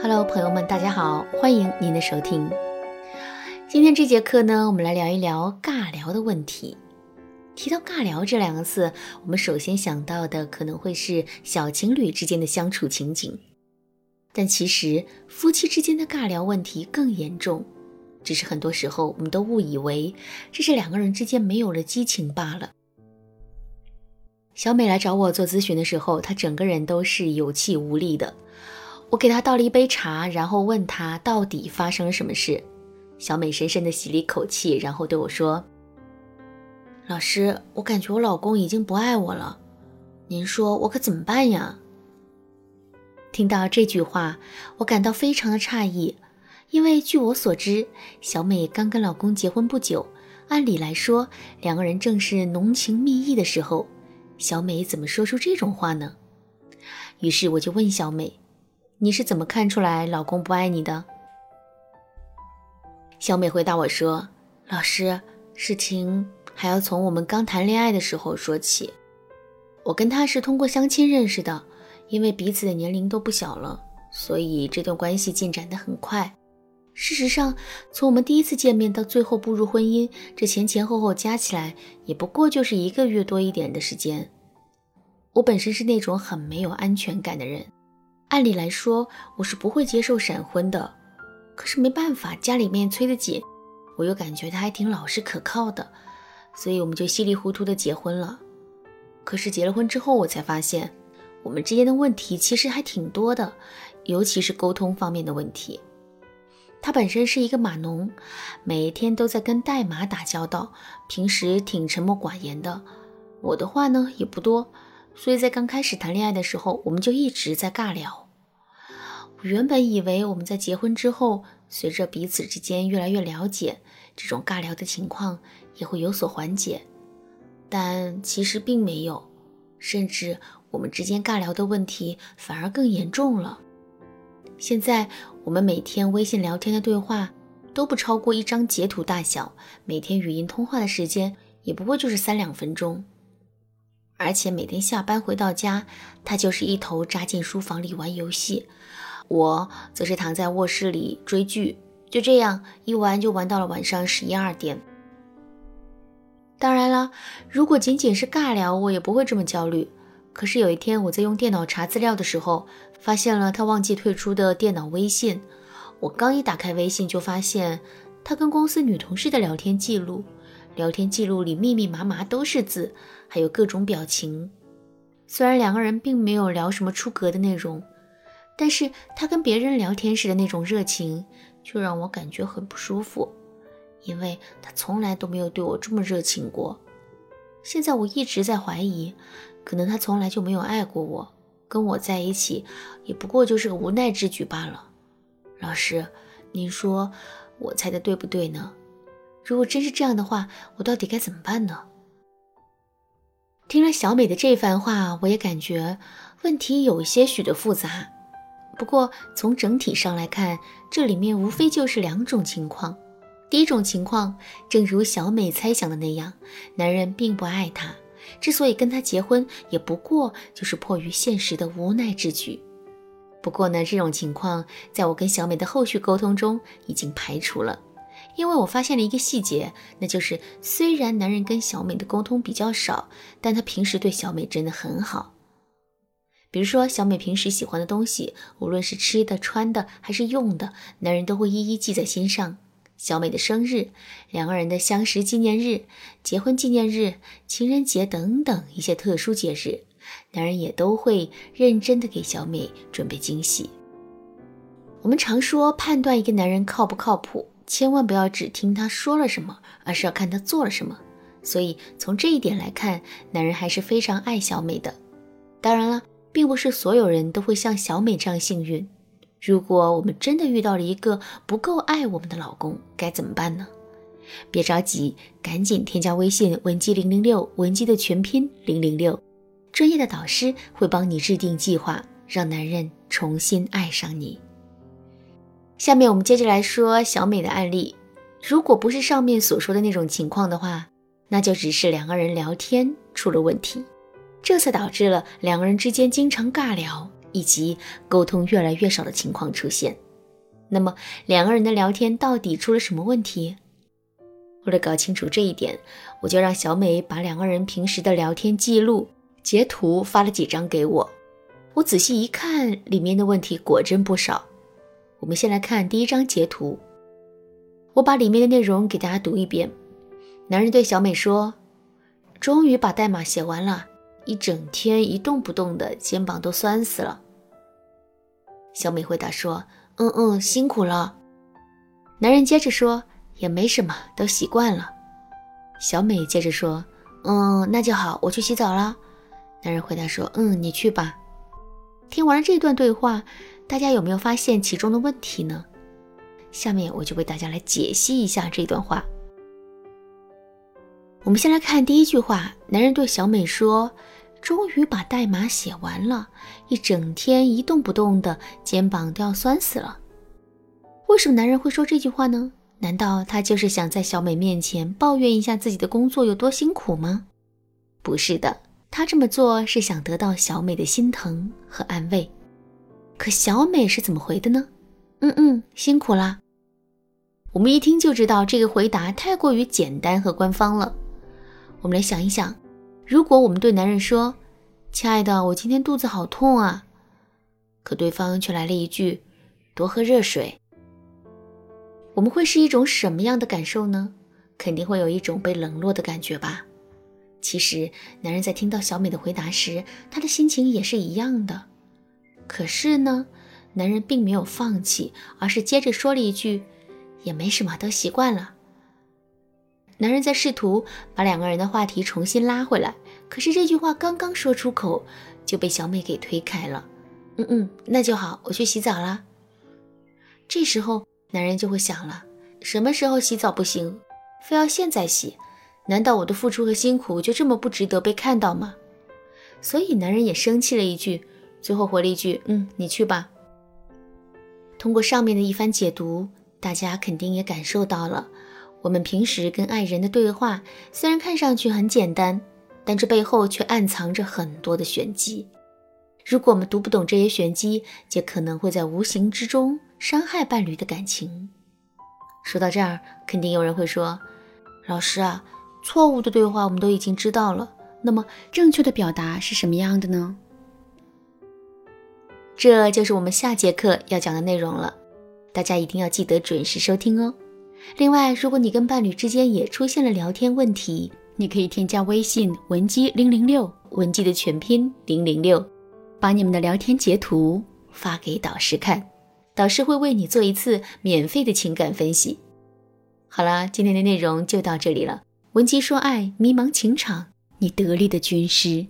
Hello，朋友们，大家好，欢迎您的收听。今天这节课呢，我们来聊一聊尬聊的问题。提到尬聊这两个字，我们首先想到的可能会是小情侣之间的相处情景，但其实夫妻之间的尬聊问题更严重，只是很多时候我们都误以为这是两个人之间没有了激情罢了。小美来找我做咨询的时候，她整个人都是有气无力的。我给她倒了一杯茶，然后问她到底发生了什么事。小美深深的吸了一口气，然后对我说：“老师，我感觉我老公已经不爱我了，您说我可怎么办呀？”听到这句话，我感到非常的诧异，因为据我所知，小美刚跟老公结婚不久，按理来说，两个人正是浓情蜜意的时候。小美怎么说出这种话呢？于是我就问小美：“你是怎么看出来老公不爱你的？”小美回答我说：“老师，事情还要从我们刚谈恋爱的时候说起。我跟他是通过相亲认识的，因为彼此的年龄都不小了，所以这段关系进展得很快。事实上，从我们第一次见面到最后步入婚姻，这前前后后加起来也不过就是一个月多一点的时间。我本身是那种很没有安全感的人，按理来说我是不会接受闪婚的，可是没办法，家里面催得紧，我又感觉他还挺老实可靠的，所以我们就稀里糊涂的结婚了。可是结了婚之后，我才发现我们之间的问题其实还挺多的，尤其是沟通方面的问题。他本身是一个码农，每一天都在跟代码打交道，平时挺沉默寡言的。我的话呢也不多，所以在刚开始谈恋爱的时候，我们就一直在尬聊。我原本以为我们在结婚之后，随着彼此之间越来越了解，这种尬聊的情况也会有所缓解，但其实并没有，甚至我们之间尬聊的问题反而更严重了。现在我们每天微信聊天的对话都不超过一张截图大小，每天语音通话的时间也不过就是三两分钟。而且每天下班回到家，他就是一头扎进书房里玩游戏，我则是躺在卧室里追剧，就这样一玩就玩到了晚上十一二点。当然了，如果仅仅是尬聊，我也不会这么焦虑。可是有一天我在用电脑查资料的时候，发现了他忘记退出的电脑微信。我刚一打开微信，就发现他跟公司女同事的聊天记录。聊天记录里密密麻麻都是字，还有各种表情。虽然两个人并没有聊什么出格的内容，但是他跟别人聊天时的那种热情，就让我感觉很不舒服，因为他从来都没有对我这么热情过。现在我一直在怀疑。可能他从来就没有爱过我，跟我在一起也不过就是个无奈之举罢了。老师，您说我猜的对不对呢？如果真是这样的话，我到底该怎么办呢？听了小美的这番话，我也感觉问题有些许的复杂。不过从整体上来看，这里面无非就是两种情况。第一种情况，正如小美猜想的那样，男人并不爱她。之所以跟她结婚，也不过就是迫于现实的无奈之举。不过呢，这种情况在我跟小美的后续沟通中已经排除了，因为我发现了一个细节，那就是虽然男人跟小美的沟通比较少，但他平时对小美真的很好。比如说，小美平时喜欢的东西，无论是吃的、穿的还是用的，男人都会一一记在心上。小美的生日、两个人的相识纪念日、结婚纪念日、情人节等等一些特殊节日，男人也都会认真的给小美准备惊喜。我们常说，判断一个男人靠不靠谱，千万不要只听他说了什么，而是要看他做了什么。所以从这一点来看，男人还是非常爱小美的。当然了，并不是所有人都会像小美这样幸运。如果我们真的遇到了一个不够爱我们的老公，该怎么办呢？别着急，赶紧添加微信文姬零零六，文姬的全拼零零六，专业的导师会帮你制定计划，让男人重新爱上你。下面我们接着来说小美的案例。如果不是上面所说的那种情况的话，那就只是两个人聊天出了问题，这才导致了两个人之间经常尬聊。以及沟通越来越少的情况出现。那么两个人的聊天到底出了什么问题？为了搞清楚这一点，我就让小美把两个人平时的聊天记录截图发了几张给我。我仔细一看，里面的问题果真不少。我们先来看第一张截图，我把里面的内容给大家读一遍。男人对小美说：“终于把代码写完了，一整天一动不动的，肩膀都酸死了。”小美回答说。嗯嗯，辛苦了。男人接着说：“也没什么，都习惯了。”小美接着说：“嗯，那就好，我去洗澡了。”男人回答说：“嗯，你去吧。”听完了这段对话，大家有没有发现其中的问题呢？下面我就为大家来解析一下这段话。我们先来看第一句话，男人对小美说。终于把代码写完了，一整天一动不动的，肩膀都要酸死了。为什么男人会说这句话呢？难道他就是想在小美面前抱怨一下自己的工作有多辛苦吗？不是的，他这么做是想得到小美的心疼和安慰。可小美是怎么回的呢？嗯嗯，辛苦啦。我们一听就知道这个回答太过于简单和官方了。我们来想一想。如果我们对男人说：“亲爱的，我今天肚子好痛啊。”可对方却来了一句：“多喝热水。”我们会是一种什么样的感受呢？肯定会有一种被冷落的感觉吧。其实，男人在听到小美的回答时，他的心情也是一样的。可是呢，男人并没有放弃，而是接着说了一句：“也没什么，都习惯了。”男人在试图把两个人的话题重新拉回来，可是这句话刚刚说出口，就被小美给推开了。嗯嗯，那就好，我去洗澡了。这时候，男人就会想了：什么时候洗澡不行，非要现在洗？难道我的付出和辛苦就这么不值得被看到吗？所以，男人也生气了一句，最后回了一句：嗯，你去吧。通过上面的一番解读，大家肯定也感受到了。我们平时跟爱人的对话，虽然看上去很简单，但这背后却暗藏着很多的玄机。如果我们读不懂这些玄机，就可能会在无形之中伤害伴侣的感情。说到这儿，肯定有人会说：“老师啊，错误的对话我们都已经知道了，那么正确的表达是什么样的呢？”这就是我们下节课要讲的内容了，大家一定要记得准时收听哦。另外，如果你跟伴侣之间也出现了聊天问题，你可以添加微信文姬零零六，文姬的全拼零零六，把你们的聊天截图发给导师看，导师会为你做一次免费的情感分析。好了，今天的内容就到这里了。文姬说爱，迷茫情场，你得力的军师。